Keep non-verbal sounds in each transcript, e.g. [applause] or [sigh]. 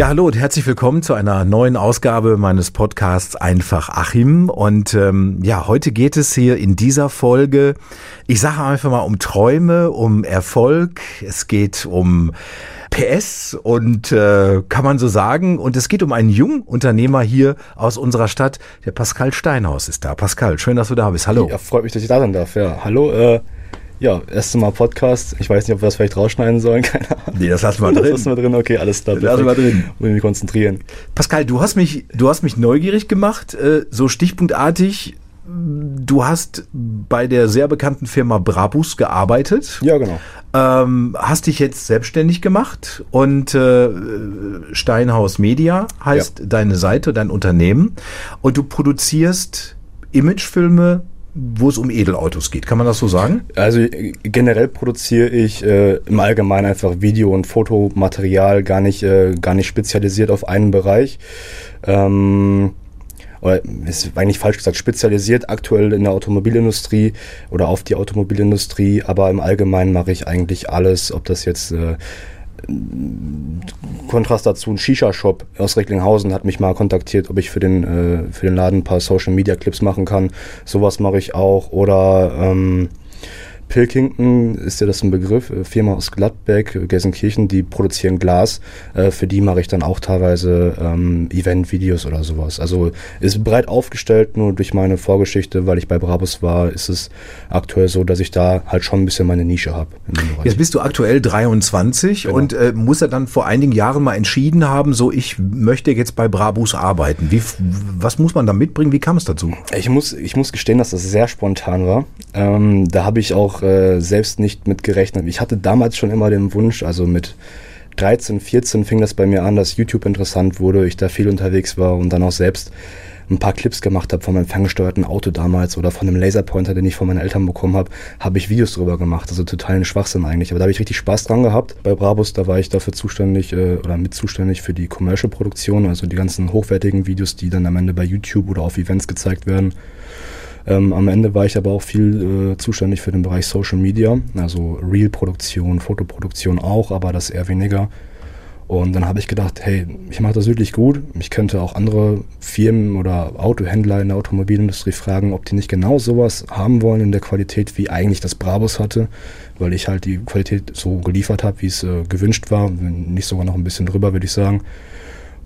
Ja, hallo und herzlich willkommen zu einer neuen Ausgabe meines Podcasts Einfach Achim. Und ähm, ja, heute geht es hier in dieser Folge, ich sage einfach mal um Träume, um Erfolg. Es geht um PS und äh, kann man so sagen. Und es geht um einen jungen Unternehmer hier aus unserer Stadt. Der Pascal Steinhaus ist da. Pascal, schön, dass du da bist. Hallo. Ja, freut mich, dass ich da sein darf. Ja, hallo. Äh, ja, erstes Mal Podcast. Ich weiß nicht, ob wir das vielleicht rausschneiden sollen. [laughs] Keine Ahnung. Nee, das lassen wir drin. Das lassen wir drin. Okay, alles klar. Das lassen wir drin. Muss mich konzentrieren. Pascal, du hast mich, du hast mich neugierig gemacht, äh, so stichpunktartig. Du hast bei der sehr bekannten Firma Brabus gearbeitet. Ja, genau. Ähm, hast dich jetzt selbstständig gemacht und äh, Steinhaus Media heißt ja. deine Seite, dein Unternehmen. Und du produzierst Imagefilme, wo es um Edelautos geht. Kann man das so sagen? Also generell produziere ich äh, im Allgemeinen einfach Video- und Fotomaterial, gar nicht, äh, gar nicht spezialisiert auf einen Bereich. Ähm, oder ist eigentlich falsch gesagt, spezialisiert aktuell in der Automobilindustrie oder auf die Automobilindustrie, aber im Allgemeinen mache ich eigentlich alles, ob das jetzt äh, Kontrast dazu, ein Shisha-Shop aus Recklinghausen hat mich mal kontaktiert, ob ich für den, äh, für den Laden ein paar Social-Media-Clips machen kann. Sowas mache ich auch. Oder ähm, Pilkington, ist ja das ein Begriff, äh, Firma aus Gladbeck, Gelsenkirchen, die produzieren Glas. Äh, für die mache ich dann auch teilweise ähm, Event-Videos oder sowas. Also ist breit aufgestellt, nur durch meine Vorgeschichte, weil ich bei Brabus war, ist es aktuell so, dass ich da halt schon ein bisschen meine Nische habe. Jetzt bist du aktuell 23 genau. und äh, muss er dann vor einigen Jahren mal entschieden haben, so ich möchte jetzt bei Brabus arbeiten. Wie, was muss man da mitbringen? Wie kam es dazu? Ich muss, ich muss gestehen, dass das sehr spontan war. Ähm, da habe ich auch äh, selbst nicht mit gerechnet. Ich hatte damals schon immer den Wunsch, also mit 13, 14 fing das bei mir an, dass YouTube interessant wurde, ich da viel unterwegs war und dann auch selbst ein paar Clips gemacht habe von meinem ferngesteuerten Auto damals oder von einem Laserpointer, den ich von meinen Eltern bekommen habe, habe ich Videos drüber gemacht. Also totalen Schwachsinn eigentlich. Aber da habe ich richtig Spaß dran gehabt. Bei Brabus, da war ich dafür zuständig äh, oder mit zuständig für die Commercial-Produktion, also die ganzen hochwertigen Videos, die dann am Ende bei YouTube oder auf Events gezeigt werden. Ähm, am Ende war ich aber auch viel äh, zuständig für den Bereich Social Media, also Reel-Produktion, Fotoproduktion auch, aber das eher weniger. Und dann habe ich gedacht, hey, ich mache das wirklich gut. Ich könnte auch andere Firmen oder Autohändler in der Automobilindustrie fragen, ob die nicht genau sowas haben wollen in der Qualität, wie eigentlich das Brabus hatte, weil ich halt die Qualität so geliefert habe, wie es äh, gewünscht war, nicht sogar noch ein bisschen drüber, würde ich sagen.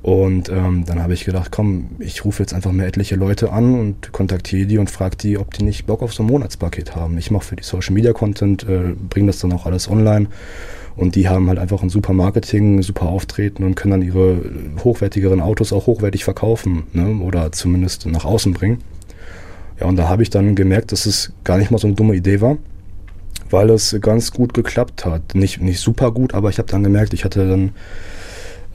Und ähm, dann habe ich gedacht, komm, ich rufe jetzt einfach mal etliche Leute an und kontaktiere die und frage die, ob die nicht Bock auf so ein Monatspaket haben. Ich mache für die Social Media Content, äh, bringe das dann auch alles online. Und die haben halt einfach ein super Marketing, super Auftreten und können dann ihre hochwertigeren Autos auch hochwertig verkaufen ne? oder zumindest nach außen bringen. Ja, und da habe ich dann gemerkt, dass es gar nicht mal so eine dumme Idee war, weil es ganz gut geklappt hat. Nicht, nicht super gut, aber ich habe dann gemerkt, ich hatte dann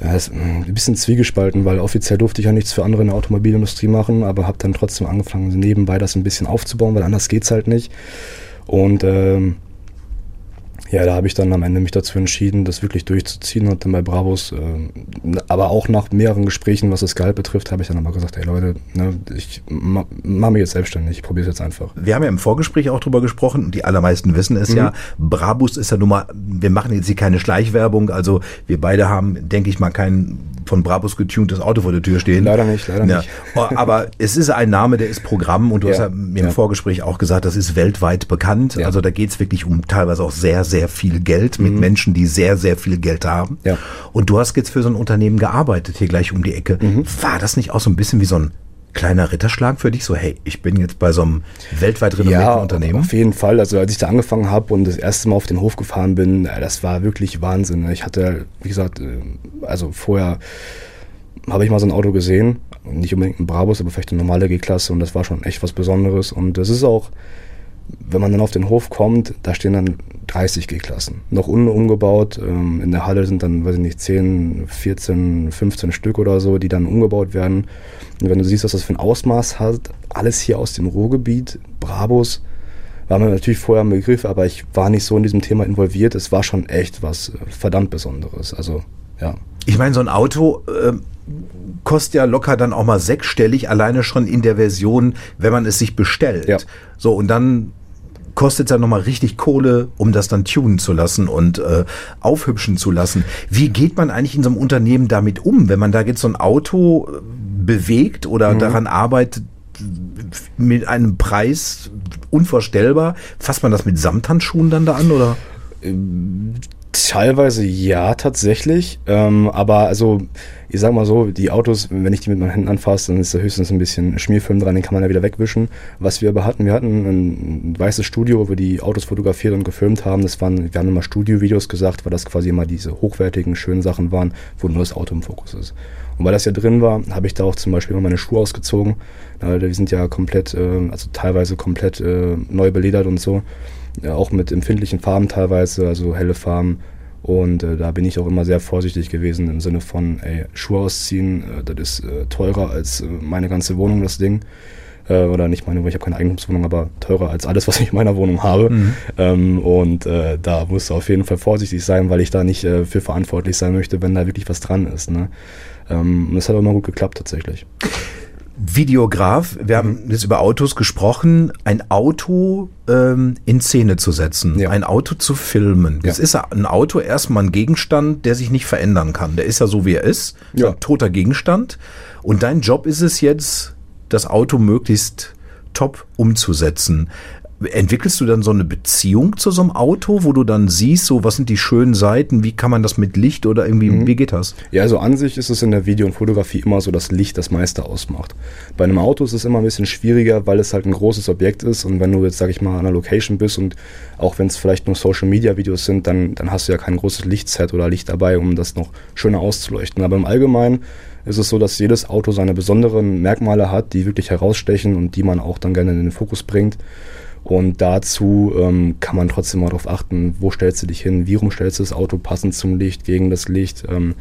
ja, ist ein bisschen zwiegespalten, weil offiziell durfte ich ja nichts für andere in der Automobilindustrie machen, aber habe dann trotzdem angefangen, nebenbei das ein bisschen aufzubauen, weil anders geht's halt nicht. Und ähm, ja, da habe ich dann am Ende mich dazu entschieden, das wirklich durchzuziehen und dann bei Bravos, äh, aber auch nach mehreren Gesprächen, was das Gehalt betrifft, habe ich dann aber gesagt, hey Leute, ne, ich ma, mache mich jetzt selbstständig, ich probiere es jetzt einfach. Wir haben ja im Vorgespräch auch drüber gesprochen und die allermeisten wissen es mhm. ja, Brabus ist ja nun mal, wir machen jetzt hier keine Schleichwerbung, also wir beide haben, denke ich mal, kein von Brabus getuntes Auto vor der Tür stehen. Leider nicht, leider ja. nicht. Oh, aber [laughs] es ist ein Name, der ist Programm und du ja. hast ja im ja. Vorgespräch auch gesagt, das ist weltweit bekannt. Also da geht es wirklich um teilweise auch sehr, sehr viel Geld mit mhm. Menschen, die sehr, sehr viel Geld haben. Ja. Und du hast jetzt für so ein Unternehmen gearbeitet, hier gleich um die Ecke. Mhm. War das nicht auch so ein bisschen wie so ein kleiner Ritterschlag für dich? So, hey, ich bin jetzt bei so einem weltweit renommierten ja, Unternehmen. Auf jeden Fall. Also als ich da angefangen habe und das erste Mal auf den Hof gefahren bin, äh, das war wirklich Wahnsinn. Ich hatte, wie gesagt, äh, also vorher habe ich mal so ein Auto gesehen. Nicht unbedingt ein Brabus, aber vielleicht eine normale G-Klasse und das war schon echt was Besonderes. Und das ist auch, wenn man dann auf den Hof kommt, da stehen dann 30 G-Klassen. Noch unten umgebaut. Ähm, in der Halle sind dann, weiß ich nicht, 10, 14, 15 Stück oder so, die dann umgebaut werden. Und wenn du siehst, was das für ein Ausmaß hat, alles hier aus dem Ruhrgebiet, Brabus, war mir natürlich vorher ein Begriff, aber ich war nicht so in diesem Thema involviert. Es war schon echt was äh, verdammt Besonderes. Also, ja. Ich meine, so ein Auto äh, kostet ja locker dann auch mal sechsstellig, alleine schon in der Version, wenn man es sich bestellt. Ja. So, und dann kostet ja nochmal richtig Kohle, um das dann tunen zu lassen und äh, aufhübschen zu lassen. Wie geht man eigentlich in so einem Unternehmen damit um, wenn man da jetzt so ein Auto äh, bewegt oder mhm. daran arbeitet, mit einem Preis unvorstellbar. Fasst man das mit Samthandschuhen dann da an oder? Teilweise ja, tatsächlich. Ähm, aber also, ich sag mal so, die Autos, wenn ich die mit meinen Händen anfasse, dann ist da höchstens ein bisschen Schmierfilm dran, den kann man ja wieder wegwischen. Was wir aber hatten, wir hatten ein, weißes Studio, wo wir die Autos fotografiert und gefilmt haben. Das waren, wir haben immer Studiovideos gesagt, weil das quasi immer diese hochwertigen, schönen Sachen waren, wo nur das Auto im Fokus ist. Und weil das ja drin war, habe ich da auch zum Beispiel immer meine Schuhe ausgezogen. Die sind ja komplett, äh, also teilweise komplett äh, neu beledert und so. Auch mit empfindlichen Farben teilweise, also helle Farben. Und äh, da bin ich auch immer sehr vorsichtig gewesen im Sinne von, ey, Schuhe ausziehen, äh, das ist äh, teurer als äh, meine ganze Wohnung, das Ding. Äh, oder nicht meine, ich habe keine Eigentumswohnung, aber teurer als alles, was ich in meiner Wohnung habe. Mhm. Ähm, und äh, da musst du auf jeden Fall vorsichtig sein, weil ich da nicht äh, für verantwortlich sein möchte, wenn da wirklich was dran ist. Ne? Ähm, und das hat auch immer gut geklappt tatsächlich. Videograf, wir haben jetzt über Autos gesprochen, ein Auto ähm, in Szene zu setzen, ja. ein Auto zu filmen. Das ja. ist ein Auto erstmal ein Gegenstand, der sich nicht verändern kann. Der ist ja so, wie er ist, ja. ein toter Gegenstand. Und dein Job ist es jetzt, das Auto möglichst top umzusetzen. Entwickelst du dann so eine Beziehung zu so einem Auto, wo du dann siehst, so was sind die schönen Seiten, wie kann man das mit Licht oder irgendwie, mhm. wie geht das? Ja, also an sich ist es in der Video- und Fotografie immer so, dass Licht das meiste ausmacht. Bei einem Auto ist es immer ein bisschen schwieriger, weil es halt ein großes Objekt ist und wenn du jetzt, sag ich mal, an einer Location bist und auch wenn es vielleicht nur Social-Media-Videos sind, dann, dann hast du ja kein großes Lichtset oder Licht dabei, um das noch schöner auszuleuchten. Aber im Allgemeinen ist es so, dass jedes Auto seine besonderen Merkmale hat, die wirklich herausstechen und die man auch dann gerne in den Fokus bringt. Und dazu ähm, kann man trotzdem mal darauf achten, wo stellst du dich hin, wie rum stellst du das Auto passend zum Licht, gegen das Licht. Ähm,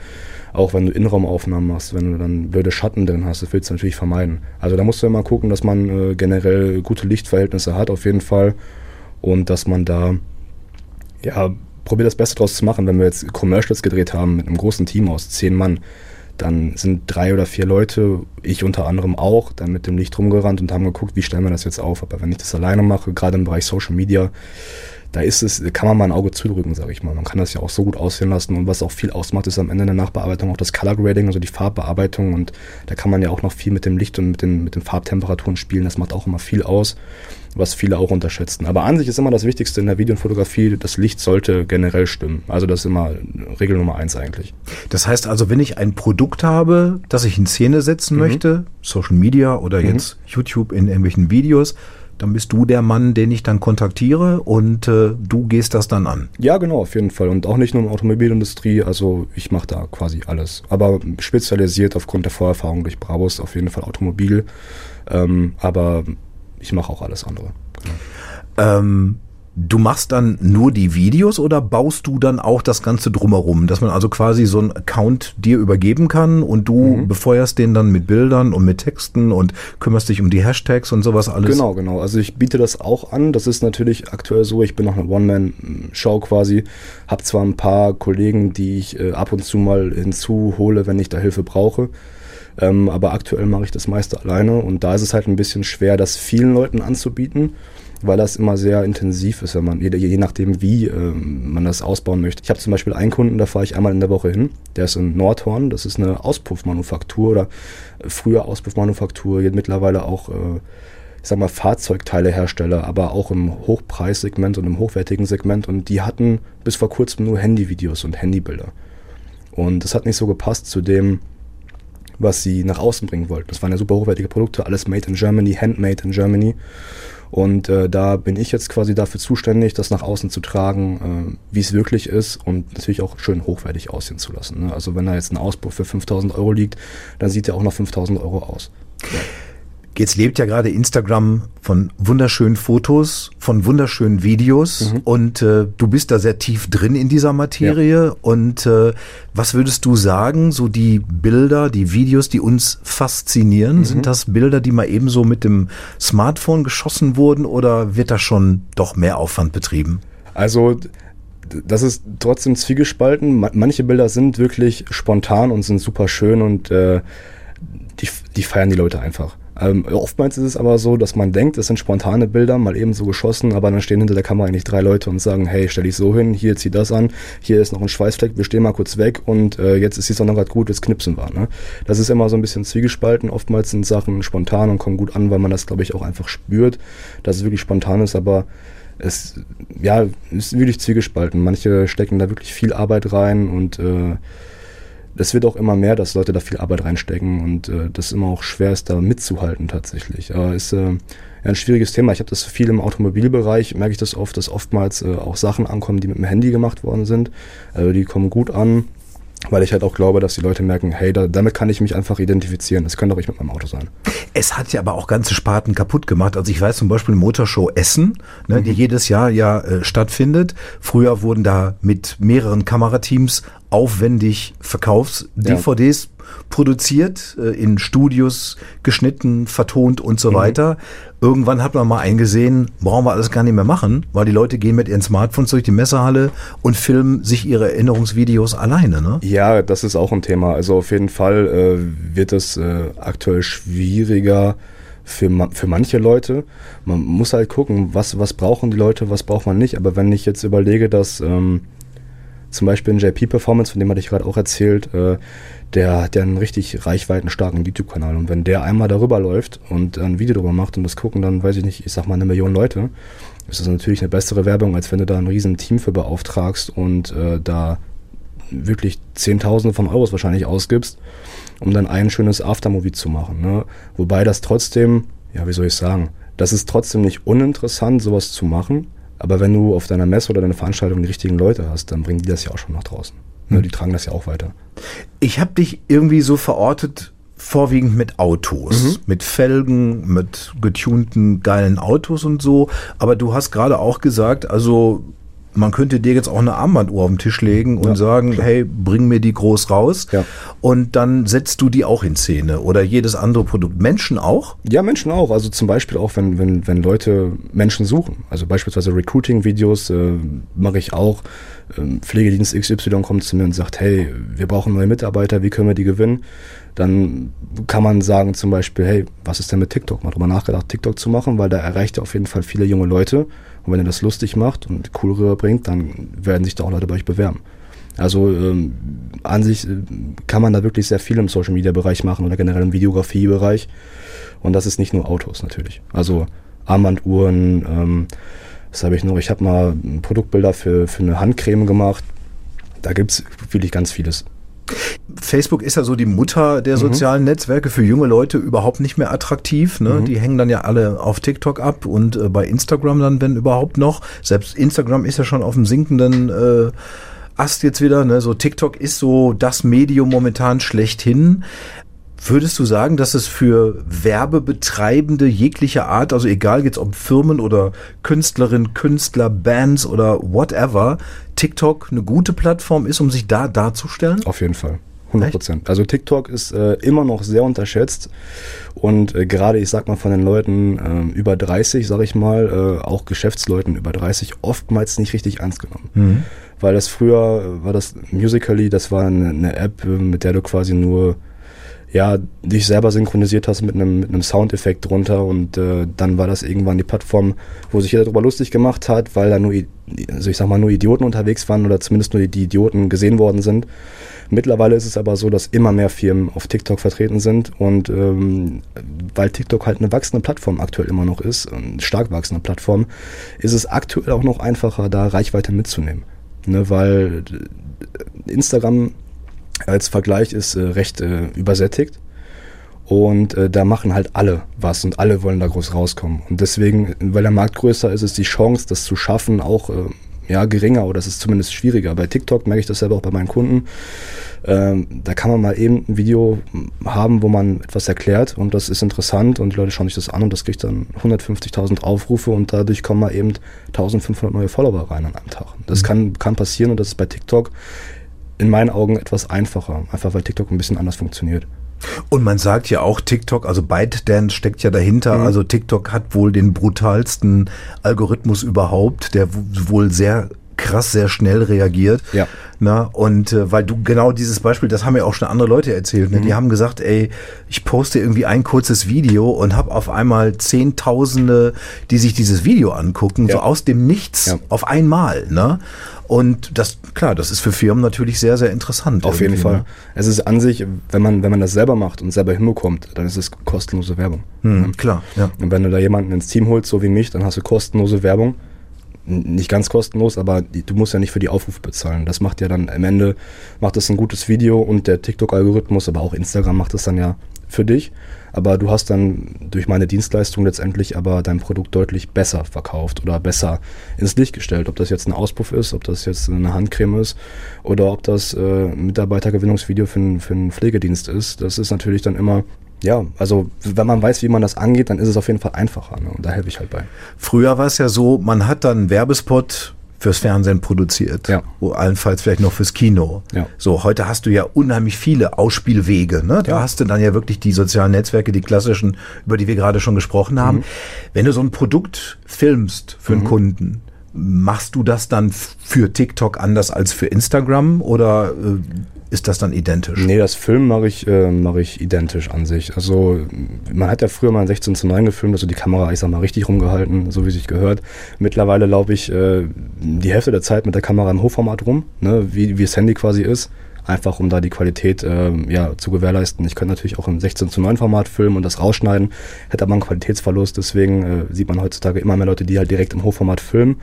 auch wenn du Innenraumaufnahmen machst, wenn du dann blöde Schatten drin hast, das willst du natürlich vermeiden. Also da musst du immer gucken, dass man äh, generell gute Lichtverhältnisse hat, auf jeden Fall. Und dass man da, ja, probiert das Beste draus zu machen. Wenn wir jetzt Commercials gedreht haben mit einem großen Team aus zehn Mann, dann sind drei oder vier Leute, ich unter anderem auch, dann mit dem Licht rumgerannt und haben geguckt, wie stellen wir das jetzt auf. Aber wenn ich das alleine mache, gerade im Bereich Social Media, da ist es, kann man mal ein Auge zudrücken, sage ich mal. Man kann das ja auch so gut aussehen lassen und was auch viel ausmacht, ist am Ende der Nachbearbeitung auch das Color Grading, also die Farbbearbeitung und da kann man ja auch noch viel mit dem Licht und mit den, mit den Farbtemperaturen spielen. Das macht auch immer viel aus was viele auch unterschätzen. Aber an sich ist immer das Wichtigste in der Video- und Fotografie, das Licht sollte generell stimmen. Also das ist immer Regel Nummer eins eigentlich. Das heißt also, wenn ich ein Produkt habe, das ich in Szene setzen mhm. möchte, Social Media oder mhm. jetzt YouTube in irgendwelchen Videos, dann bist du der Mann, den ich dann kontaktiere und äh, du gehst das dann an. Ja, genau, auf jeden Fall. Und auch nicht nur in der Automobilindustrie, also ich mache da quasi alles. Aber spezialisiert aufgrund der Vorerfahrung durch Brabus auf jeden Fall Automobil. Ähm, aber ich mache auch alles andere. Genau. Ähm, du machst dann nur die Videos oder baust du dann auch das Ganze drumherum, dass man also quasi so einen Account dir übergeben kann und du mhm. befeuerst den dann mit Bildern und mit Texten und kümmerst dich um die Hashtags und sowas alles? Genau, genau. Also ich biete das auch an. Das ist natürlich aktuell so. Ich bin noch eine One-Man-Show quasi. Hab zwar ein paar Kollegen, die ich äh, ab und zu mal hinzuhole, wenn ich da Hilfe brauche. Ähm, aber aktuell mache ich das meiste alleine und da ist es halt ein bisschen schwer, das vielen Leuten anzubieten, weil das immer sehr intensiv ist, wenn man, je, je nachdem, wie ähm, man das ausbauen möchte. Ich habe zum Beispiel einen Kunden, da fahre ich einmal in der Woche hin, der ist in Nordhorn, das ist eine Auspuffmanufaktur oder äh, früher Auspuffmanufaktur, jetzt mittlerweile auch äh, ich sag mal, Fahrzeugteilehersteller, aber auch im Hochpreissegment und im hochwertigen Segment. Und die hatten bis vor kurzem nur Handyvideos und Handybilder. Und das hat nicht so gepasst zu dem, was sie nach außen bringen wollten. Das waren ja super hochwertige Produkte, alles made in Germany, handmade in Germany. Und äh, da bin ich jetzt quasi dafür zuständig, das nach außen zu tragen, äh, wie es wirklich ist und natürlich auch schön hochwertig aussehen zu lassen. Ne? Also wenn da jetzt ein Auspuff für 5000 Euro liegt, dann sieht der auch noch 5000 Euro aus. Ja. Jetzt lebt ja gerade Instagram von wunderschönen Fotos, von wunderschönen Videos mhm. und äh, du bist da sehr tief drin in dieser Materie. Ja. Und äh, was würdest du sagen, so die Bilder, die Videos, die uns faszinieren, mhm. sind das Bilder, die mal ebenso mit dem Smartphone geschossen wurden oder wird da schon doch mehr Aufwand betrieben? Also das ist trotzdem zwiegespalten. Manche Bilder sind wirklich spontan und sind super schön und äh, die, die feiern die Leute einfach. Ähm, oftmals ist es aber so, dass man denkt, es sind spontane Bilder, mal eben so geschossen, aber dann stehen hinter der Kamera eigentlich drei Leute und sagen, hey, stell dich so hin, hier zieh das an, hier ist noch ein Schweißfleck, wir stehen mal kurz weg und äh, jetzt ist die Sonne gerade gut, jetzt knipsen wir. Ne? Das ist immer so ein bisschen zwiegespalten. Oftmals sind Sachen spontan und kommen gut an, weil man das, glaube ich, auch einfach spürt, dass es wirklich spontan ist, aber es ja, ist wirklich zwiegespalten. Manche stecken da wirklich viel Arbeit rein und äh, es wird auch immer mehr, dass Leute da viel Arbeit reinstecken und äh, das immer auch schwer ist, da mitzuhalten tatsächlich. Aber ist äh, ein schwieriges Thema. Ich habe das viel im Automobilbereich, merke ich das oft, dass oftmals äh, auch Sachen ankommen, die mit dem Handy gemacht worden sind. Äh, die kommen gut an, weil ich halt auch glaube, dass die Leute merken, hey, da, damit kann ich mich einfach identifizieren. Das könnte auch ich mit meinem Auto sein. Es hat ja aber auch ganze Sparten kaputt gemacht. Also ich weiß zum Beispiel Motorshow Essen, ne, mhm. die jedes Jahr ja äh, stattfindet. Früher wurden da mit mehreren Kamerateams aufwendig Verkaufs-DVDs ja. Produziert, äh, in Studios geschnitten, vertont und so mhm. weiter. Irgendwann hat man mal eingesehen, brauchen wir alles gar nicht mehr machen, weil die Leute gehen mit ihren Smartphones durch die Messehalle und filmen sich ihre Erinnerungsvideos alleine. Ne? Ja, das ist auch ein Thema. Also auf jeden Fall äh, wird es äh, aktuell schwieriger, für, für manche Leute. Man muss halt gucken, was, was brauchen die Leute, was braucht man nicht. Aber wenn ich jetzt überlege, dass ähm, zum Beispiel in JP Performance, von dem hatte ich gerade auch erzählt, äh, der hat ja einen richtig reichweitenstarken YouTube-Kanal. Und wenn der einmal darüber läuft und ein Video darüber macht und das gucken, dann weiß ich nicht, ich sag mal eine Million Leute, ist das natürlich eine bessere Werbung, als wenn du da ein riesen Team für beauftragst und äh, da wirklich Zehntausende von Euros wahrscheinlich ausgibst, um dann ein schönes Aftermovie zu machen. Ne? Wobei das trotzdem, ja, wie soll ich sagen, das ist trotzdem nicht uninteressant, sowas zu machen, aber wenn du auf deiner Messe oder deiner Veranstaltung die richtigen Leute hast, dann bringen die das ja auch schon nach draußen. Mhm. Die tragen das ja auch weiter. Ich habe dich irgendwie so verortet, vorwiegend mit Autos, mhm. mit Felgen, mit getunten geilen Autos und so. Aber du hast gerade auch gesagt, also man könnte dir jetzt auch eine Armbanduhr auf den Tisch legen und ja, sagen, klar. hey, bring mir die groß raus. Ja. Und dann setzt du die auch in Szene oder jedes andere Produkt. Menschen auch? Ja, Menschen auch. Also zum Beispiel auch, wenn, wenn, wenn Leute Menschen suchen. Also beispielsweise Recruiting-Videos äh, mache ich auch. Ähm, Pflegedienst XY kommt zu mir und sagt, hey, wir brauchen neue Mitarbeiter, wie können wir die gewinnen? Dann kann man sagen zum Beispiel, hey, was ist denn mit TikTok? Mal drüber nachgedacht, TikTok zu machen, weil da erreicht er auf jeden Fall viele junge Leute und wenn ihr das lustig macht und cool rüberbringt, dann werden sich da auch Leute bei euch bewerben. Also ähm, an sich äh, kann man da wirklich sehr viel im Social Media Bereich machen oder generell im Videografie Bereich. Und das ist nicht nur Autos natürlich. Also Armbanduhren, ähm, was habe ich noch? Ich habe mal Produktbilder für, für eine Handcreme gemacht. Da gibt es wirklich ganz vieles. Facebook ist ja so die Mutter der mhm. sozialen mhm. Netzwerke für junge Leute überhaupt nicht mehr attraktiv. Ne? Mhm. Die hängen dann ja alle auf TikTok ab und äh, bei Instagram dann, wenn überhaupt noch. Selbst Instagram ist ja schon auf dem sinkenden äh, Ast jetzt wieder. Ne? So TikTok ist so das Medium momentan schlechthin. Würdest du sagen, dass es für Werbebetreibende jeglicher Art, also egal jetzt ob Firmen oder Künstlerinnen, Künstler, Bands oder whatever, TikTok eine gute Plattform ist, um sich da darzustellen? Auf jeden Fall. 100 Prozent. Also TikTok ist äh, immer noch sehr unterschätzt und äh, gerade, ich sag mal, von den Leuten äh, über 30, sag ich mal, äh, auch Geschäftsleuten über 30, oftmals nicht richtig ernst genommen. Mhm. Weil das früher war das Musically, das war eine, eine App, äh, mit der du quasi nur ja, dich selber synchronisiert hast mit einem, mit einem Soundeffekt drunter und äh, dann war das irgendwann die Plattform, wo sich jeder darüber lustig gemacht hat, weil da nur, also ich sag mal, nur Idioten unterwegs waren oder zumindest nur die, Idioten gesehen worden sind. Mittlerweile ist es aber so, dass immer mehr Firmen auf TikTok vertreten sind und ähm, weil TikTok halt eine wachsende Plattform aktuell immer noch ist, eine stark wachsende Plattform, ist es aktuell auch noch einfacher, da Reichweite mitzunehmen. Ne, weil Instagram als Vergleich ist äh, recht äh, übersättigt. Und äh, da machen halt alle was und alle wollen da groß rauskommen. Und deswegen, weil der Markt größer ist, ist die Chance, das zu schaffen, auch äh, ja, geringer oder es ist zumindest schwieriger. Bei TikTok merke ich das selber auch bei meinen Kunden. Ähm, da kann man mal eben ein Video haben, wo man etwas erklärt und das ist interessant und die Leute schauen sich das an und das kriegt dann 150.000 Aufrufe und dadurch kommen mal eben 1500 neue Follower rein an einem Tag. Das mhm. kann, kann passieren und das ist bei TikTok in meinen Augen etwas einfacher, einfach weil TikTok ein bisschen anders funktioniert. Und man sagt ja auch TikTok, also ByteDance steckt ja dahinter. Mhm. Also TikTok hat wohl den brutalsten Algorithmus überhaupt, der wohl sehr krass sehr schnell reagiert. Ja. Na, und äh, weil du genau dieses Beispiel, das haben ja auch schon andere Leute erzählt, ne? die haben gesagt, ey, ich poste irgendwie ein kurzes Video und habe auf einmal Zehntausende, die sich dieses Video angucken, Ja. so aus dem Nichts Ja. auf einmal. Ne? Und das, klar, das ist für Firmen natürlich sehr, sehr interessant. Auf jeden Fall. ne? Es ist an sich, wenn man, wenn man das selber macht und selber hinbekommt, dann ist es kostenlose Werbung. Hm, klar, ja. Und wenn du da jemanden ins Team holst, so wie mich, dann hast du kostenlose Werbung. Nicht ganz kostenlos, aber du musst ja nicht für die Aufrufe bezahlen. Das macht ja dann am Ende, macht das ein gutes Video und der TikTok-Algorithmus, aber auch Instagram macht das dann ja für dich. Aber du hast dann durch meine Dienstleistung letztendlich aber dein Produkt deutlich besser verkauft oder besser ins Licht gestellt. Ob das jetzt ein Auspuff ist, ob das jetzt eine Handcreme ist oder ob das äh, ein Mitarbeitergewinnungsvideo für, einen- für einen Pflegedienst ist. Das ist natürlich dann immer, ja, also wenn man weiß, wie man das angeht, dann ist es auf jeden Fall einfacher. Ne? Und da helfe ich halt bei. Früher war es ja so, man hat dann Werbespot fürs Fernsehen produziert. Ja. Wo allenfalls vielleicht noch fürs Kino. Ja. So, heute hast du ja unheimlich viele Ausspielwege. Ne? Da Ja. hast du dann ja wirklich die sozialen Netzwerke, die klassischen, über die wir gerade schon gesprochen haben. Wenn du so ein Produkt filmst für einen Kunden, machst du das dann für TikTok anders als für Instagram oder äh, ist das dann identisch? Nee, das Filmen mache ich, äh, mache ich identisch an sich. Also man hat ja früher mal ein 16 zu 9 gefilmt, also die Kamera, ich sag mal, richtig rumgehalten, so wie sich gehört. Mittlerweile laufe ich äh, die Hälfte der Zeit mit der Kamera im Hochformat rum, ne, wie, wie das Handy quasi ist. Einfach um da die Qualität äh, ja, zu gewährleisten. Ich könnte natürlich auch im 16 zu 9 Format filmen und das rausschneiden, hätte aber einen Qualitätsverlust. Deswegen äh, sieht man heutzutage immer mehr Leute, die halt direkt im Hochformat filmen.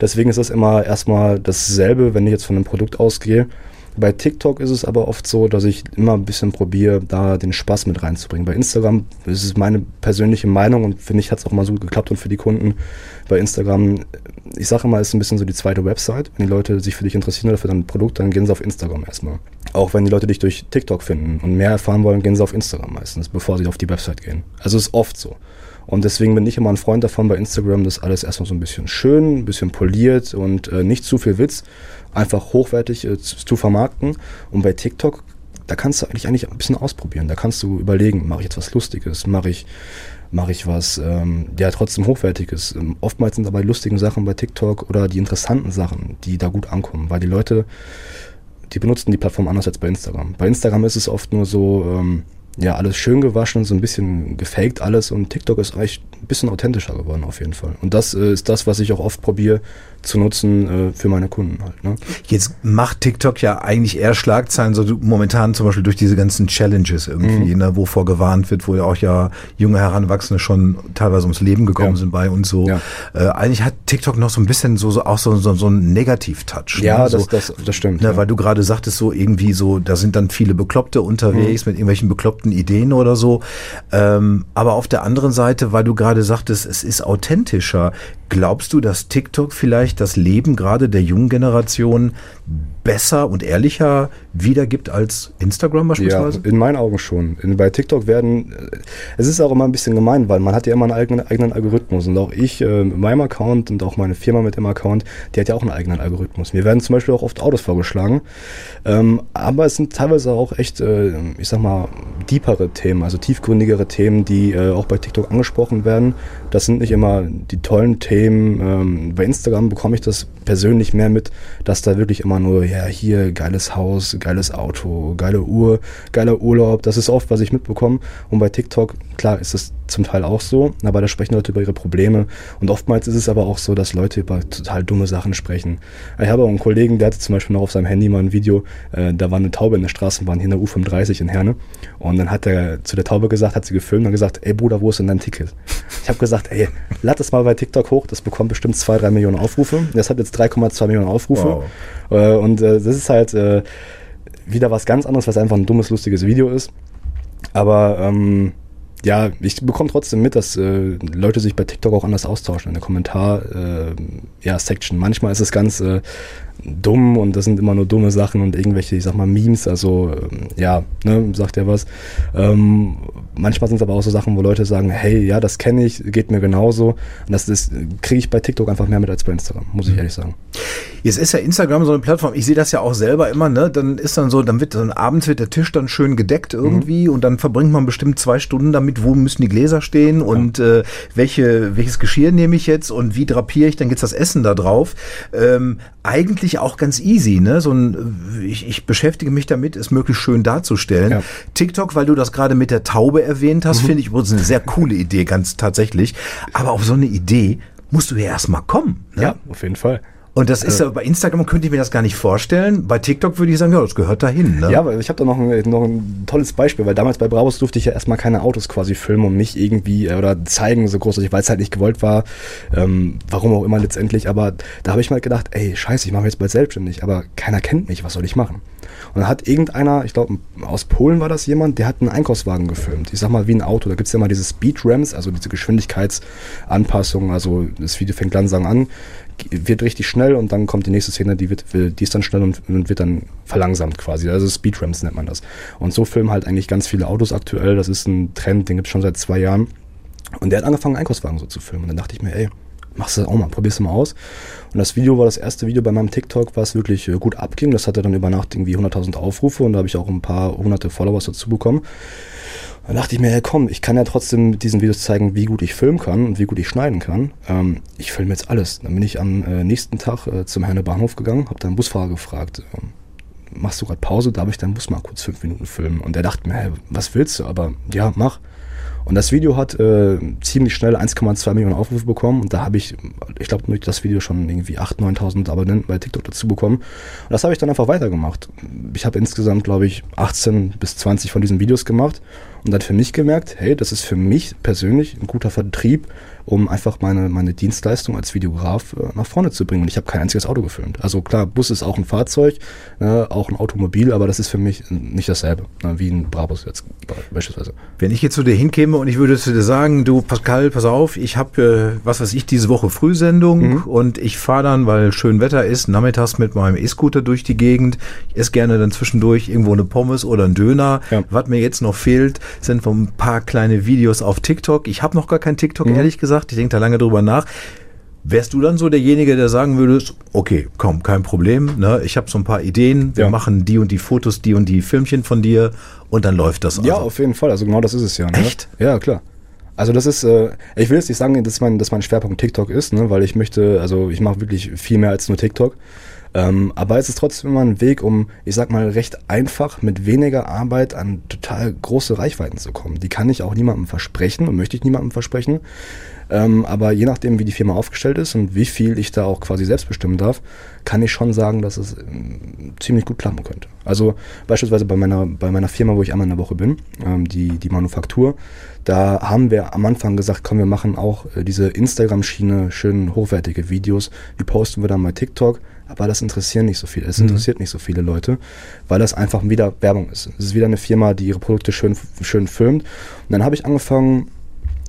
Deswegen ist das immer erstmal dasselbe, wenn ich jetzt von einem Produkt ausgehe. Bei TikTok ist es aber oft so, dass ich immer ein bisschen probiere, da den Spaß mit reinzubringen. Bei Instagram ist es meine persönliche Meinung und finde ich, hat es auch mal so geklappt und für die Kunden. Bei Instagram, ich sage immer, ist ein bisschen so die zweite Website. Wenn die Leute sich für dich interessieren oder für dein Produkt, dann gehen sie auf Instagram erstmal. Auch wenn die Leute dich durch TikTok finden und mehr erfahren wollen, gehen sie auf Instagram meistens, bevor sie auf die Website gehen. Also ist oft so. Und deswegen bin ich immer ein Freund davon, bei Instagram das alles erstmal so ein bisschen schön, ein bisschen poliert und äh, nicht zu viel Witz, einfach hochwertig äh, zu, zu vermarkten. Und bei TikTok, da kannst du eigentlich, eigentlich ein bisschen ausprobieren. Da kannst du überlegen, mache ich jetzt was Lustiges, mache ich, mache ich was, ähm, ja, trotzdem Hochwertiges. Ähm, oftmals sind die lustigen Sachen bei TikTok oder die interessanten Sachen, die da gut ankommen, weil die Leute, die benutzen die Plattform anders als bei Instagram. Bei Instagram ist es oft nur so, ähm, ja, alles schön gewaschen, so ein bisschen gefaked alles und TikTok ist eigentlich ein bisschen authentischer geworden auf jeden Fall. Und das äh, ist das, was ich auch oft probiere zu nutzen äh, für meine Kunden halt. Ne? Jetzt macht TikTok ja eigentlich eher Schlagzeilen, so momentan zum Beispiel durch diese ganzen Challenges irgendwie, ne, wovor gewarnt wird, wo ja auch ja junge Heranwachsende schon teilweise ums Leben gekommen Ja. sind bei und so. Ja. Äh, eigentlich hat TikTok noch so ein bisschen so, so auch so, so, so einen Negativ-Touch. Ja, ne? so, das, das, das stimmt. Ne, ja. Weil du gerade sagtest, so irgendwie so, da sind dann viele Bekloppte unterwegs mit irgendwelchen bekloppten Ideen oder so. Ähm, aber auf der anderen Seite, weil du gerade sagtest, es ist authentischer, glaubst du, dass TikTok vielleicht das Leben gerade der jungen Generation besser und ehrlicher wiedergibt als Instagram Ja, beispielsweise? in meinen Augen schon. Bei TikTok werden, äh, es ist auch immer ein bisschen gemein, weil man hat ja immer einen eigenen, eigenen Algorithmus und auch ich äh, mit meinem Account und auch meine Firma mit dem Account, die hat ja auch einen eigenen Algorithmus. Mir werden zum Beispiel auch oft Autos vorgeschlagen, ähm, aber es sind teilweise auch echt, äh, ich sag mal, deepere Themen, also tiefgründigere Themen, die auch bei TikTok angesprochen werden. Das sind nicht immer die tollen Themen. Ähm, bei Instagram bekomme ich das persönlich mehr mit, dass da wirklich immer nur, ja, hier geiles Haus, geiles Auto, geile Uhr, geiler Urlaub. Das ist oft, was ich mitbekomme. Und bei TikTok, klar, ist es zum Teil auch so, aber da sprechen Leute über ihre Probleme. Und oftmals ist es aber auch so, dass Leute über total dumme Sachen sprechen. Ich habe auch einen Kollegen, der hatte zum Beispiel noch auf seinem Handy mal ein Video, äh, da war eine Taube in der Straßenbahn hier in der U35 in Herne. Und dann hat er zu der Taube gesagt, hat sie gefilmt und gesagt, ey Bruder, wo ist denn dein Ticket? Ich habe gesagt, ey, lad das mal bei TikTok hoch, das bekommt bestimmt zwei, drei Millionen Aufrufe. Das hat jetzt 3,2 Millionen Aufrufe. Wow. Äh, und äh, das ist halt äh, wieder was ganz anderes, was einfach ein dummes, lustiges Video ist. Aber ähm, ja, ich bekomme trotzdem mit, dass äh, Leute sich bei TikTok auch anders austauschen in der Kommentar, äh, ja. Manchmal ist es ganz, äh, dumm und das sind immer nur dumme Sachen und irgendwelche, ich sag mal, Memes, also ähm, ja, ne, sagt er was. Ähm, manchmal sind es aber auch so Sachen, wo Leute sagen, hey, ja, das kenne ich, geht mir genauso. Und das, das kriege ich bei TikTok einfach mehr mit als bei Instagram, muss ich mhm. ehrlich sagen. Jetzt ist ja Instagram so eine Plattform, ich sehe das ja auch selber immer, ne? Dann ist dann so, dann wird dann abends wird der Tisch dann schön gedeckt irgendwie mhm. und dann verbringt man bestimmt zwei Stunden damit, wo müssen die Gläser stehen ja. und äh, welche, welches Geschirr nehme ich jetzt und wie drapiere ich dann jetzt das Essen da drauf. Ähm, eigentlich auch ganz easy, ne? So ein, ich, ich beschäftige mich damit, es möglichst schön darzustellen. Ja. TikTok, weil du das gerade mit der Taube erwähnt hast, mhm. finde ich übrigens eine sehr coole Idee, ganz tatsächlich. Aber auf so eine Idee musst du ja erstmal kommen. Ne? Ja, auf jeden Fall. Und das ist äh, bei Instagram könnte ich mir das gar nicht vorstellen. Bei TikTok würde ich sagen, ja, das gehört dahin. Ne? Ja, aber ich habe da noch ein, noch ein tolles Beispiel, weil damals bei Bravos durfte ich ja erstmal keine Autos quasi filmen und nicht irgendwie äh, oder zeigen so großartig, weil es halt nicht gewollt war. Ähm, warum auch immer letztendlich. Aber da habe ich mal gedacht, ey, scheiße, ich mache mich jetzt bald selbstständig, aber keiner kennt mich, was soll ich machen? Und dann hat irgendeiner, ich glaube aus Polen war das jemand, der hat einen Einkaufswagen gefilmt. Ich sag mal wie ein Auto. Da gibt es ja mal diese Speed Ramps, also diese Geschwindigkeitsanpassungen. Also das Video fängt langsam an, wird richtig schnell und dann kommt die nächste Szene, die, wird, die ist dann schnell und, und wird dann verlangsamt quasi. Also Speedramps nennt man das. Und so filmen halt eigentlich ganz viele Autos aktuell. Das ist ein Trend, den gibt es schon seit zwei Jahren. Und der hat angefangen, Einkaufswagen so zu filmen. Und dann dachte ich mir, ey, machst du auch mal, probier's mal aus. Und das Video war das erste Video bei meinem TikTok, was wirklich äh, gut abging. Das hatte dann über Nacht irgendwie 100.000 Aufrufe und da habe ich auch ein paar hunderte Followers dazu bekommen. Dann dachte ich mir, hey, komm, ich kann ja trotzdem mit diesen Videos zeigen, wie gut ich filmen kann und wie gut ich schneiden kann. Ähm, ich filme jetzt alles. Dann bin ich am äh, nächsten Tag äh, zum Herne Bahnhof gegangen, habe dann Busfahrer gefragt, ähm, machst du gerade Pause? Darf ich deinen Bus mal kurz fünf Minuten filmen? Und der dachte mir, hey, was willst du? Aber ja, mach. Und das Video hat äh, ziemlich schnell 1,2 Millionen Aufrufe bekommen. Und da habe ich, ich glaube, durch das Video schon irgendwie 8.000, 9.000 Abonnenten bei TikTok dazu bekommen. Und das habe ich dann einfach weitergemacht. Ich habe insgesamt, glaube ich, 18 bis 20 von diesen Videos gemacht und dann für mich gemerkt, hey, das ist für mich persönlich ein guter Vertrieb, um einfach meine, meine Dienstleistung als Videograf äh, nach vorne zu bringen. Und ich habe kein einziges Auto gefilmt. Also klar, Bus ist auch ein Fahrzeug, äh, auch ein Automobil, aber das ist für mich nicht dasselbe, ne, wie ein Brabus jetzt beispielsweise. Wenn ich jetzt zu dir hinkäme und ich würde zu dir sagen, du Pascal, pass auf, ich habe, äh, was weiß ich, diese Woche Frühsendung mhm. und ich fahre dann, weil schön Wetter ist, nachmittags mit meinem E-Scooter durch die Gegend. Ich esse gerne dann zwischendurch irgendwo eine Pommes oder einen Döner. Ja. Was mir jetzt noch fehlt, sind ein paar kleine Videos auf TikTok. Ich habe noch gar kein TikTok, mhm. ehrlich gesagt ich denke da lange drüber nach. Wärst du dann so derjenige, der sagen würdest, okay, komm, kein Problem, ne? ich habe so ein paar Ideen, wir ja. machen die und die Fotos, die und die Filmchen von dir und dann läuft das. Also. Ja, auf jeden Fall, also genau das ist es ja. Ne? Echt? Ja, klar. Also das ist, äh, ich will jetzt nicht sagen, dass mein, dass mein Schwerpunkt TikTok ist, ne? weil ich möchte, also ich mache wirklich viel mehr als nur TikTok. Ähm, aber es ist trotzdem immer ein Weg, um, ich sag mal, recht einfach mit weniger Arbeit an total große Reichweiten zu kommen. Die kann ich auch niemandem versprechen und möchte ich niemandem versprechen. Ähm, aber je nachdem, wie die Firma aufgestellt ist und wie viel ich da auch quasi selbst bestimmen darf, kann ich schon sagen, dass es ähm, ziemlich gut klappen könnte. Also beispielsweise bei meiner, bei meiner Firma, wo ich einmal in der Woche bin, ähm, die, die Manufaktur, da haben wir am Anfang gesagt, komm, wir machen auch äh, diese Instagram-Schiene, schön hochwertige Videos, die posten wir dann bei TikTok aber das interessiert nicht so viele. Es mhm. interessiert nicht so viele Leute, weil das einfach wieder Werbung ist. Es ist wieder eine Firma, die ihre Produkte schön, schön filmt. Und dann habe ich angefangen,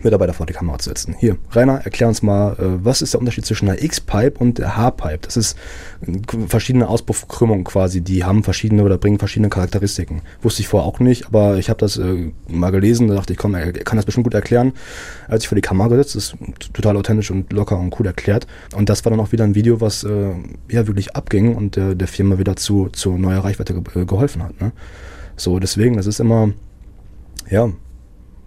Mitarbeiter vor die Kamera zu setzen. Hier, Rainer, erklär uns mal, äh, was ist der Unterschied zwischen der X-Pipe und der H-Pipe? Das ist verschiedene Auspuffkrümmungen quasi, die haben verschiedene oder bringen verschiedene Charakteristiken. Wusste ich vorher auch nicht, aber ich habe das äh, mal gelesen, da dachte ich, komm, er kann das bestimmt gut erklären. Als ich vor die Kamera gesetzt, ist total authentisch und locker und cool erklärt. Und das war dann auch wieder ein Video, was äh, ja wirklich abging und der, der Firma wieder zu, zu neuer Reichweite ge äh, geholfen hat. Ne? So, deswegen, das ist immer, ja,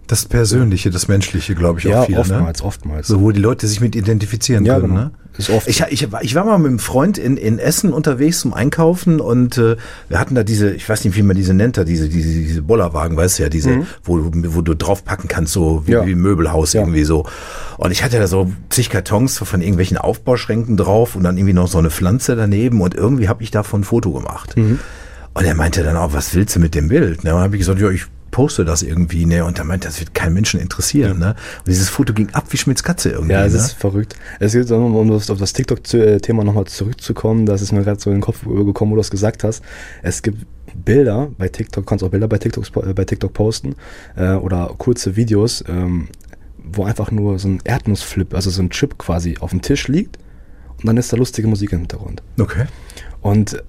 das Persönliche, das Menschliche, glaube ich, ja, auch viel. Ne? oftmals, ne? oftmals. So, wo die Leute sich mit identifizieren ja, können. Genau. Ne? Ist oft. Ich, ich, ich war mal mit einem Freund in, in Essen unterwegs zum Einkaufen und äh, wir hatten da diese, ich weiß nicht, wie man diese nennt, da diese, diese, diese Bollerwagen, weißt du ja, diese, mhm. wo, wo du draufpacken kannst, so wie, ja. wie Möbelhaus ja. irgendwie so. Und ich hatte da so zig Kartons von irgendwelchen Aufbauschränken drauf und dann irgendwie noch so eine Pflanze daneben und irgendwie habe ich davon ein Foto gemacht. Mhm. Und er meinte dann auch, was willst du mit dem Bild? Und dann habe ich gesagt, ja, ich poste das irgendwie, ne? Und er meint, das wird keinen Menschen interessieren, ne? Und dieses Foto ging ab wie Schmitz Katze irgendwie. Ja, es ne? ist verrückt. Es geht um, um das, auf das TikTok-Thema nochmal zurückzukommen, das ist mir gerade so in den Kopf gekommen, wo du das gesagt hast. Es gibt Bilder bei TikTok, kannst auch Bilder bei TikTok, äh, bei TikTok posten äh, oder kurze Videos, ähm, wo einfach nur so ein Erdnussflip, also so ein Chip quasi auf dem Tisch liegt und dann ist da lustige Musik im Hintergrund. Okay. Und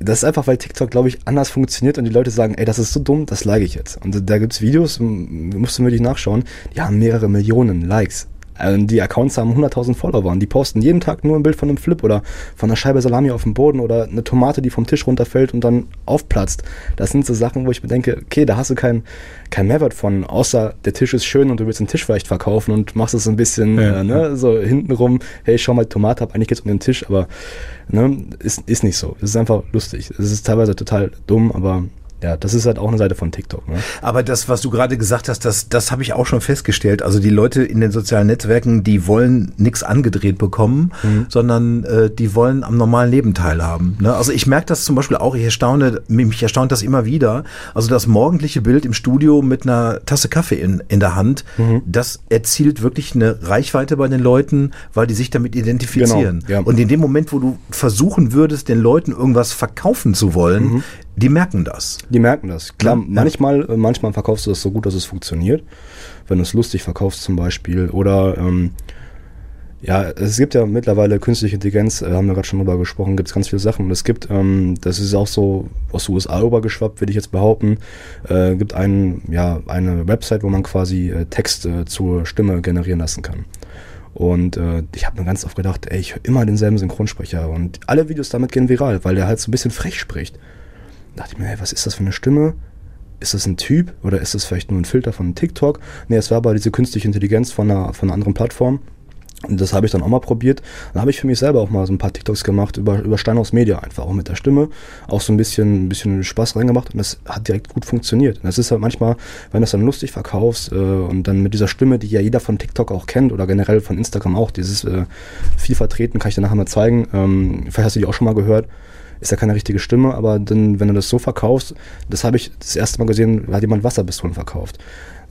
das ist einfach, weil TikTok, glaube ich, anders funktioniert und die Leute sagen, ey, das ist so dumm, das like ich jetzt. Und da gibt es Videos, musst du wirklich nachschauen, die haben mehrere Millionen Likes. Also die Accounts haben 100.000 Follower und die posten jeden Tag nur ein Bild von einem Flip oder von einer Scheibe Salami auf dem Boden oder eine Tomate, die vom Tisch runterfällt und dann aufplatzt. Das sind so Sachen, wo ich mir denke, okay, da hast du keinen kein Mehrwert von, außer der Tisch ist schön und du willst den Tisch vielleicht verkaufen und machst es ein bisschen ja, äh, ne, so hintenrum, hey, schau mal, Tomate ab, eigentlich geht's um den Tisch, aber ne, ist, ist nicht so. Es ist einfach lustig. Es ist teilweise total dumm, aber ja, das ist halt auch eine Seite von TikTok. Ne? Aber das, was du gerade gesagt hast, das, das habe ich auch schon festgestellt. Also die Leute in den sozialen Netzwerken, die wollen nichts angedreht bekommen, mhm. sondern äh, die wollen am normalen Leben teilhaben. Ne? Also ich merke das zum Beispiel auch, ich erstaune, mich erstaunt das immer wieder. Also das morgendliche Bild im Studio mit einer Tasse Kaffee in, in der Hand, mhm. das erzielt wirklich eine Reichweite bei den Leuten, weil die sich damit identifizieren. Genau, ja. Und in dem Moment, wo du versuchen würdest, den Leuten irgendwas verkaufen zu wollen, mhm die merken das. Die merken das. Klar, ja, manchmal. Äh, manchmal verkaufst du das so gut, dass es funktioniert. Wenn du es lustig verkaufst zum Beispiel. Oder ähm, ja, es gibt ja mittlerweile künstliche Intelligenz, äh, haben wir gerade schon drüber gesprochen, gibt es ganz viele Sachen. Und es gibt, ähm, das ist auch so aus den USA übergeschwappt, würde ich jetzt behaupten, äh, gibt ein, ja, eine Website, wo man quasi äh, Text äh, zur Stimme generieren lassen kann. Und äh, ich habe mir ganz oft gedacht, ey, ich höre immer denselben Synchronsprecher. Und alle Videos damit gehen viral, weil der halt so ein bisschen frech spricht dachte ich mir, hey, was ist das für eine Stimme? Ist das ein Typ oder ist das vielleicht nur ein Filter von TikTok? Nee, es war aber diese künstliche Intelligenz von einer, von einer anderen Plattform. Und das habe ich dann auch mal probiert. Dann habe ich für mich selber auch mal so ein paar TikToks gemacht über, über Steinhaus Media, einfach auch mit der Stimme. Auch so ein bisschen, ein bisschen Spaß reingemacht und das hat direkt gut funktioniert. Und das ist halt manchmal, wenn du das dann lustig verkaufst äh, und dann mit dieser Stimme, die ja jeder von TikTok auch kennt oder generell von Instagram auch, dieses äh, viel vertreten, kann ich dir nachher mal zeigen. Ähm, vielleicht hast du die auch schon mal gehört ist ja keine richtige Stimme, aber dann, wenn du das so verkaufst, das habe ich das erste Mal gesehen, hat jemand Wasserpistolen verkauft.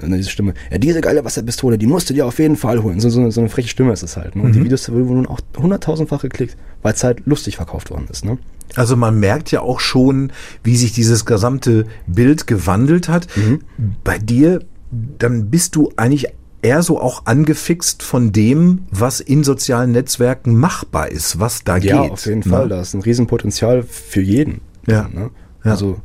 Und diese Stimme, ja, diese geile Wasserpistole, die musst du dir auf jeden Fall holen. So, so, so eine freche Stimme ist es halt. Ne? Und mhm. die Videos wurden auch hunderttausendfach geklickt, weil es halt lustig verkauft worden ist. Ne? Also man merkt ja auch schon, wie sich dieses gesamte Bild gewandelt hat. Mhm. Bei dir, dann bist du eigentlich eher so auch angefixt von dem, was in sozialen Netzwerken machbar ist, was da ja, geht. Ja, auf jeden ne? Fall. Da ist ein Riesenpotenzial für jeden. Ja. Ne? ja. Also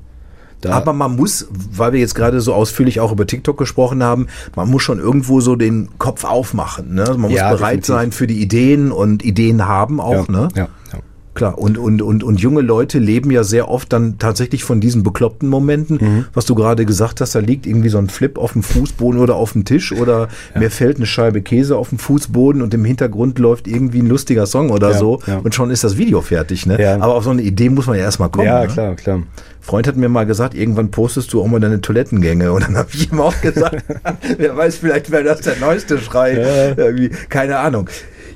aber man muss, weil wir jetzt gerade so ausführlich auch über TikTok gesprochen haben, man muss schon irgendwo so den Kopf aufmachen. Ne? Man muss ja, bereit definitiv. sein für die Ideen und Ideen haben auch. Ja, ne? ja, ja. Klar, und, und, und, und junge Leute leben ja sehr oft dann tatsächlich von diesen bekloppten Momenten, mhm. was du gerade gesagt hast, da liegt irgendwie so ein Flip auf dem Fußboden oder auf dem Tisch oder ja. mir fällt eine Scheibe Käse auf dem Fußboden und im Hintergrund läuft irgendwie ein lustiger Song oder ja, so ja. und schon ist das Video fertig. Ne? Aber auf so eine Idee muss man ja erstmal kommen. Ja, ne? klar, klar. Freund hat mir mal gesagt, irgendwann postest du auch mal deine Toilettengänge. Und dann habe ich ihm auch gesagt, [laughs] wer weiß, vielleicht wäre das der neueste Schrei. Irgendwie, keine Ahnung.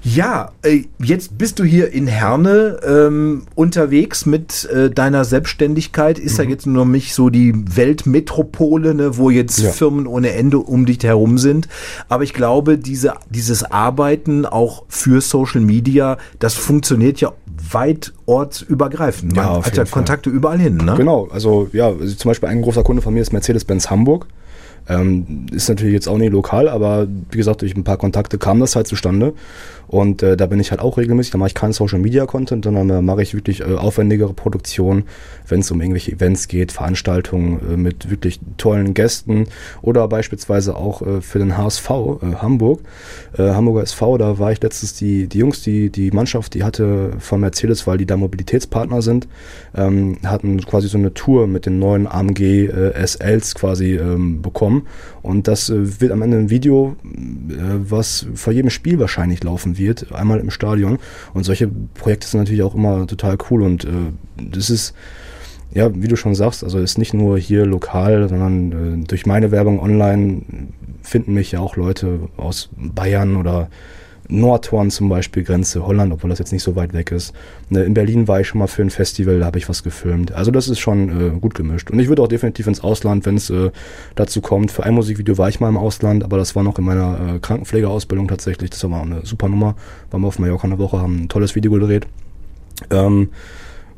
Ja, äh, jetzt bist du hier in Herne ähm, unterwegs mit äh, deiner Selbstständigkeit. Ist mhm. ja jetzt nur nicht so die Weltmetropole, ne, wo jetzt ja. Firmen ohne Ende um dich herum sind. Aber ich glaube, diese, dieses Arbeiten auch für Social Media, das funktioniert ja weit ortsübergreifend. Man ja, hat ja Kontakte überall hin. Ne? Genau, also ja, also zum Beispiel ein großer Kunde von mir ist Mercedes-Benz Hamburg. Ähm, ist natürlich jetzt auch nicht lokal, aber wie gesagt, durch ein paar Kontakte kam das halt zustande. Und äh, da bin ich halt auch regelmäßig, da mache ich keinen Social Media Content, sondern äh, mache ich wirklich äh, aufwendigere Produktionen, wenn es um irgendwelche Events geht, Veranstaltungen äh, mit wirklich tollen Gästen oder beispielsweise auch äh, für den HSV äh, Hamburg, Hamburger SV, da war ich letztens die, die Jungs, die, die Mannschaft, die hatte von Mercedes, weil die da Mobilitätspartner sind, ähm, hatten quasi so eine Tour mit den neuen AMG SLs quasi ähm, bekommen und das äh, wird am Ende ein Video, äh, was vor jedem Spiel wahrscheinlich laufen wird, einmal im Stadion. Und solche Projekte sind natürlich auch immer total cool und äh, das ist, ja, wie du schon sagst, also ist nicht nur hier lokal, sondern äh, durch meine Werbung online finden mich ja auch Leute aus Bayern oder Nordhorn zum Beispiel, Grenze Holland, obwohl das jetzt nicht so weit weg ist. Ne, in Berlin war ich schon mal für ein Festival, da habe ich was gefilmt. Also das ist schon äh, gut gemischt. Und ich würde auch definitiv ins Ausland, wenn es äh, dazu kommt. Für ein Musikvideo war ich mal im Ausland, aber das war noch in meiner äh, Krankenpflegeausbildung tatsächlich. Das war eine super Nummer. Waren wir auf Mallorca eine Woche, haben ein tolles Video gedreht. Ähm,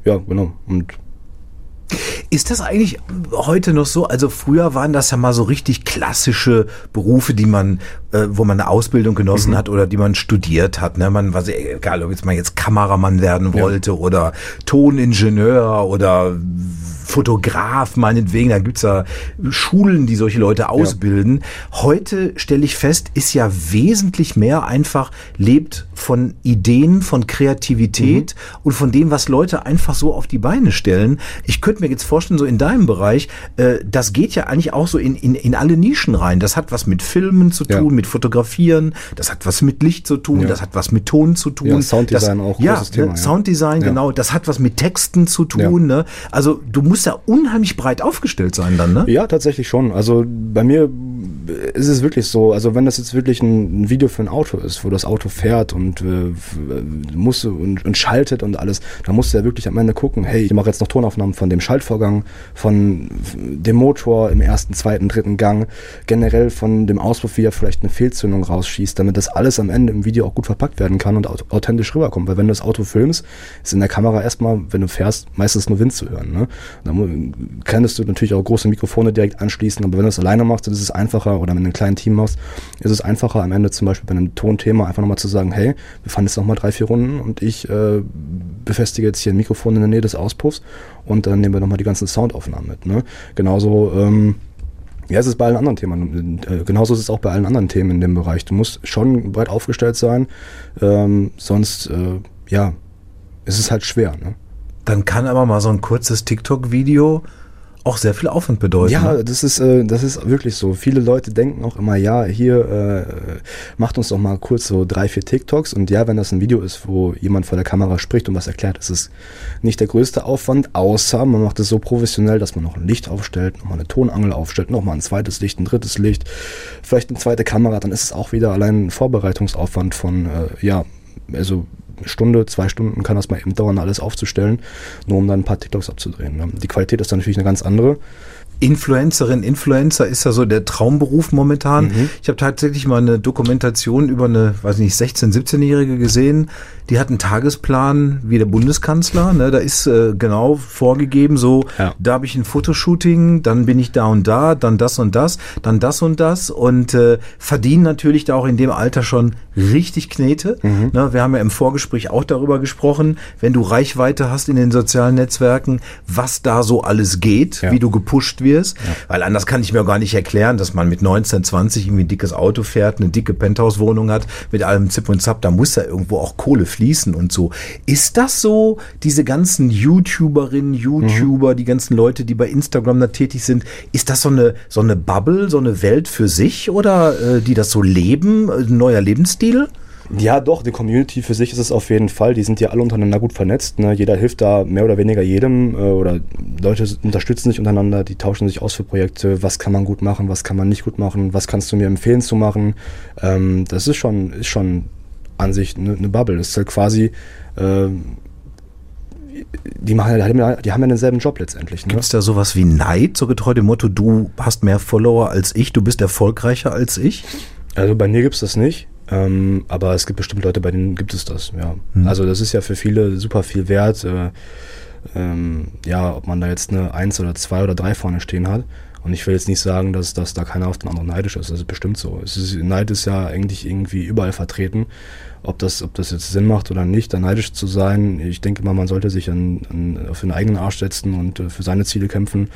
ja, genau. Und Ist das eigentlich heute noch so? Also früher waren das ja mal so richtig klassische Berufe, die man, äh, wo man eine Ausbildung genossen mhm. hat oder die man studiert hat. Ne? Man war egal, ob jetzt man jetzt Kameramann werden wollte ja. oder Toningenieur oder Fotograf meinetwegen, da gibt's ja Schulen, die solche Leute ausbilden. Ja. Heute stelle ich fest, ist ja wesentlich mehr einfach, lebt von Ideen, von Kreativität mhm. und von dem, was Leute einfach so auf die Beine stellen. Ich könnte mir jetzt vorstellen, so in deinem Bereich, äh, das geht ja eigentlich auch so in, in, in alle Nischen rein. Das hat was mit Filmen zu tun, ja. mit Fotografieren, das hat was mit Licht zu tun, ja. das hat was mit Ton zu tun. Ja, Sounddesign das, auch, ja, Thema. Ja. Sounddesign, genau, das hat was mit Texten zu tun. Ne? Also du musst muss ja unheimlich breit aufgestellt sein dann, ne? Ja, tatsächlich schon. Also bei mir ist es wirklich so, also wenn das jetzt wirklich ein, ein Video für ein Auto ist, wo das Auto fährt und äh, muss und, und, schaltet und alles, dann musst du ja wirklich am Ende gucken, hey, ich mache jetzt noch Tonaufnahmen von dem Schaltvorgang, von dem Motor im ersten, zweiten, dritten Gang, generell von dem Auspuff, wie er vielleicht eine Fehlzündung rausschießt, damit das alles am Ende im Video auch gut verpackt werden kann und authentisch rüberkommt. Weil wenn du das Auto filmst, ist in der Kamera erstmal, wenn du fährst, meistens nur Wind zu hören. Ne? Dann könntest du natürlich auch große Mikrofone direkt anschließen, aber wenn du es alleine machst, dann ist es einfacher oder mit einem kleinen Team machst, ist es einfacher am Ende zum Beispiel bei einem Tonthema einfach nochmal zu sagen, hey, wir fahren jetzt nochmal drei, vier Runden und ich äh, befestige jetzt hier ein Mikrofon in der Nähe des Auspuffs und dann nehmen wir nochmal die ganzen Soundaufnahmen mit. Ne? Genauso ähm, ja, es ist bei allen anderen Themen. Äh, genauso ist es auch bei allen anderen Themen in dem Bereich. Du musst schon breit aufgestellt sein, ähm, sonst, äh, ja, ist es halt schwer. Ne? dann kann aber mal so ein kurzes TikTok-Video auch sehr viel Aufwand bedeuten. Ja, ne? das ist, äh, das ist wirklich so. Viele Leute denken auch immer, ja, hier äh, macht uns doch mal kurz so drei, vier TikToks. Und ja, wenn das ein Video ist, wo jemand vor der Kamera spricht und was erklärt, ist es nicht der größte Aufwand, außer man macht es so professionell, dass man noch ein Licht aufstellt, nochmal eine Tonangel aufstellt, nochmal ein zweites Licht, ein drittes Licht, vielleicht eine zweite Kamera, dann ist es auch wieder allein ein Vorbereitungsaufwand von, äh, ja, also Stunde, zwei Stunden kann das mal eben dauern, alles aufzustellen, nur um dann ein paar TikToks abzudrehen. Ne? Die Qualität ist dann natürlich eine ganz andere. Influencerin, Influencer ist ja so der Traumberuf momentan. Mhm. Ich habe tatsächlich mal eine Dokumentation über eine, weiß nicht, 16-, 17-Jährige gesehen, die hat einen Tagesplan wie der Bundeskanzler. Ne? Da ist äh, genau vorgegeben, so, ja. da habe ich ein Fotoshooting, dann bin ich da und da, dann das und das, dann das und das und äh, verdienen natürlich da auch in dem Alter schon richtig Knete. Mhm. Ne? Wir haben ja im Vorgespräch auch darüber gesprochen, wenn du Reichweite hast in den sozialen Netzwerken, was da so alles geht, ja. wie du gepusht wirst. Ja. Weil anders kann ich mir gar nicht erklären, dass man mit 19, 20 irgendwie ein dickes Auto fährt, eine dicke Penthouse-Wohnung hat, mit allem Zip und Zap, da muss da irgendwo auch Kohle fließen und so. Ist das so, diese ganzen YouTuberinnen, YouTuber, mhm. die ganzen Leute, die bei Instagram da tätig sind, ist das so eine, so eine Bubble, so eine Welt für sich oder äh, die das so leben, ein neuer Lebensstil? Ja, doch, die Community für sich ist es auf jeden Fall. Die sind ja alle untereinander gut vernetzt. Ne? Jeder hilft da mehr oder weniger jedem äh, oder Leute unterstützen sich untereinander, die tauschen sich aus für Projekte. Was kann man gut machen, was kann man nicht gut machen, was kannst du mir empfehlen zu machen? Ähm, das ist schon, ist schon an sich eine, eine Bubble. Das ist halt quasi, äh, die, machen, die haben ja denselben Job letztendlich. Ne? Gibt es da sowas wie Neid, so getreu dem Motto, du hast mehr Follower als ich, du bist erfolgreicher als ich? Also bei mir gibt es das nicht. Ähm, aber es gibt bestimmt Leute, bei denen gibt es das, ja. Mhm. Also das ist ja für viele super viel wert. Äh, ähm, ja, ob man da jetzt eine Eins oder zwei oder drei vorne stehen hat. Und ich will jetzt nicht sagen, dass, dass da keiner auf den anderen neidisch ist. Das ist bestimmt so. Ist, Neid ist ja eigentlich irgendwie überall vertreten ob das, ob das jetzt Sinn macht oder nicht, da neidisch zu sein. Ich denke mal, man sollte sich an, an, auf den eigenen Arsch setzen und äh, für seine Ziele kämpfen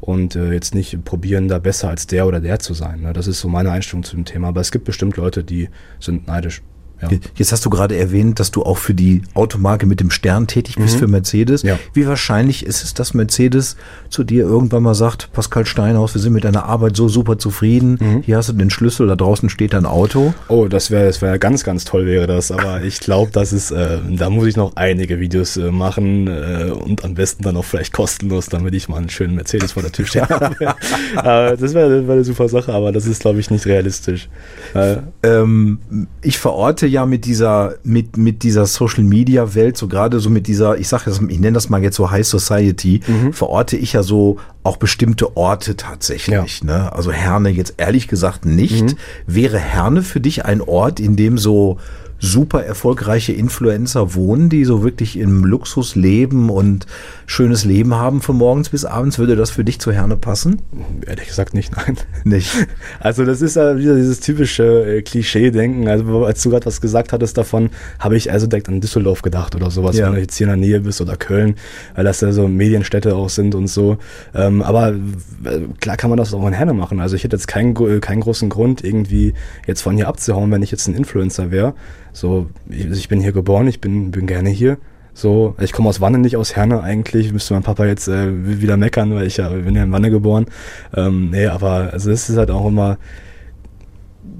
und äh, jetzt nicht probieren, da besser als der oder der zu sein. Ne? Das ist so meine Einstellung zu dem Thema. Aber es gibt bestimmt Leute, die sind neidisch. Ja. Jetzt hast du gerade erwähnt, dass du auch für die Automarke mit dem Stern tätig bist, mhm. für Mercedes. Ja. Wie wahrscheinlich ist es, dass Mercedes zu dir irgendwann mal sagt, Pascal Steinhaus, wir sind mit deiner Arbeit so super zufrieden, mhm. hier hast du den Schlüssel, da draußen steht dein Auto? Oh, das wäre das wär ganz, ganz toll wäre das, aber ich glaube, das ist, äh, da muss ich noch einige Videos äh, machen äh, und am besten dann auch vielleicht kostenlos, damit ich mal einen schönen Mercedes vor der Tür stehen habe. [laughs] [laughs] Äh, das wäre wär eine super Sache, aber das ist, glaube ich, nicht realistisch. Äh, ähm, ich verorte ja mit dieser, mit, mit dieser Social Media Welt, so gerade so mit dieser, ich sage das, ich nenne das mal jetzt so High Society, mhm. verorte ich ja so auch bestimmte Orte tatsächlich. Ja. Ne? Also Herne jetzt ehrlich gesagt nicht. Mhm. Wäre Herne für dich ein Ort, in dem so super erfolgreiche Influencer wohnen, die so wirklich im Luxus leben und schönes Leben haben von morgens bis abends. Würde das für dich zu Herne passen? Ehrlich gesagt nicht, nein. Nicht. [laughs] Also das ist ja wieder dieses typische äh, Klischee-Denken. Also als du gerade was gesagt hattest davon, habe ich also direkt an Düsseldorf gedacht oder sowas, ja. wenn du jetzt hier in der Nähe bist oder Köln, weil das ja so Medienstädte auch sind und so. Ähm, aber äh, klar kann man das auch in Herne machen. Also ich hätte jetzt keinen, keinen großen Grund, irgendwie jetzt von hier abzuhauen, wenn ich jetzt ein Influencer wäre. So, ich, ich bin hier geboren, ich bin, bin gerne hier. So, ich komme aus Wanne, nicht aus Herne eigentlich. Müsste mein Papa jetzt äh, wieder meckern, weil ich ja bin ja in Wanne geboren. Ähm, nee, aber also das ist halt auch immer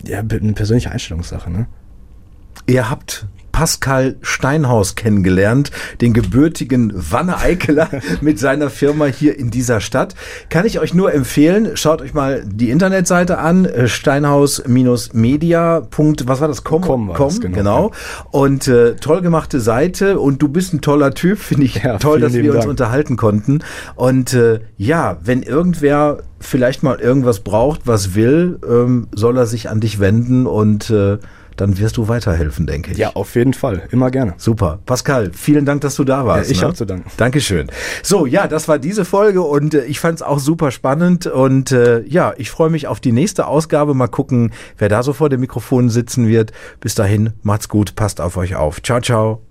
ja, eine persönliche Einstellungssache, ne? Ihr habt Pascal Steinhaus kennengelernt, den gebürtigen Wanne-Eikeler [laughs] mit seiner Firma hier in dieser Stadt. Kann ich euch nur empfehlen, schaut euch mal die Internetseite an, äh, steinhaus-media. Was war das? Com, Com, war Com genau. genau. Und äh, toll gemachte Seite und du bist ein toller Typ, finde ich ja, toll, dass wir uns Dank. unterhalten konnten. Und äh, ja, wenn irgendwer vielleicht mal irgendwas braucht, was will, ähm, soll er sich an dich wenden und äh, dann wirst du weiterhelfen, denke ich. Ja, auf jeden Fall. Immer gerne. Super. Pascal, vielen Dank, dass du da warst. Ja, ich ne? habe zu danken. Dankeschön. So, ja, das war diese Folge und äh, ich fand es auch super spannend und äh, ja, ich freue mich auf die nächste Ausgabe. Mal gucken, wer da so vor dem Mikrofon sitzen wird. Bis dahin, macht's gut, passt auf euch auf. Ciao, ciao.